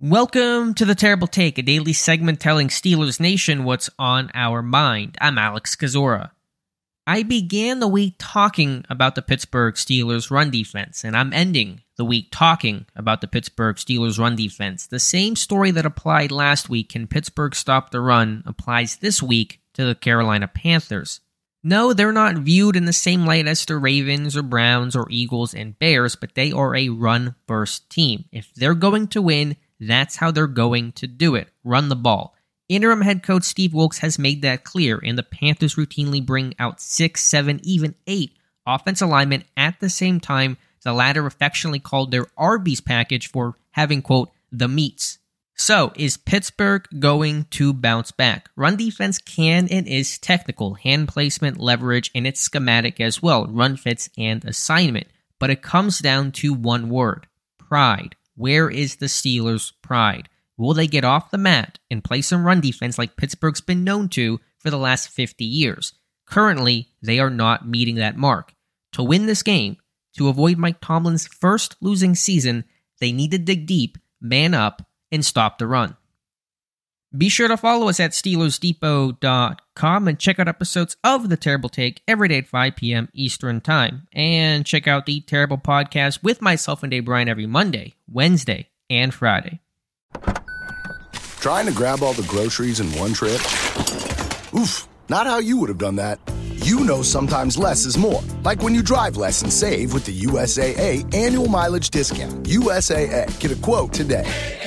Welcome to the Terrible Take, a daily segment telling Steelers Nation what's on our mind. I'm Alex Kozora. I began the week talking about the Pittsburgh Steelers run defense, and I'm ending the week talking about the Pittsburgh Steelers run defense. The same story that applied last week, can Pittsburgh stop the run, applies this week to the Carolina Panthers. No, they're not viewed in the same light as the Ravens or Browns or Eagles and Bears, but they are a run first team. If they're going to win, that's how they're going to do it run the ball. Interim head coach Steve Wilks has made that clear, and the Panthers routinely bring out six, seven, even eight offensive linemen at the same time. The latter affectionately called their Arby's package for having, quote, the meats. So, is Pittsburgh going to bounce back? Run defense can and is technical, hand placement, leverage, and it's schematic as well, run fits and assignment. But it comes down to one word pride. Where is the Steelers' pride? Will they get off the mat and play some run defense like Pittsburgh's been known to for the last 50 years? Currently, they are not meeting that mark. To win this game, to avoid Mike Tomlin's first losing season, they need to dig deep, man up, and stop the run. Be sure to follow us at SteelersDepot.com and check out episodes of The Terrible Take every day at 5 p.m. Eastern Time. And check out The Terrible Podcast with myself and Dave Bryan every Monday, Wednesday, and Friday. Trying to grab all the groceries in one trip? Oof, not how you would have done that. You know sometimes less is more. Like when you drive less and save with the USAA annual mileage discount. USAA, get a quote today.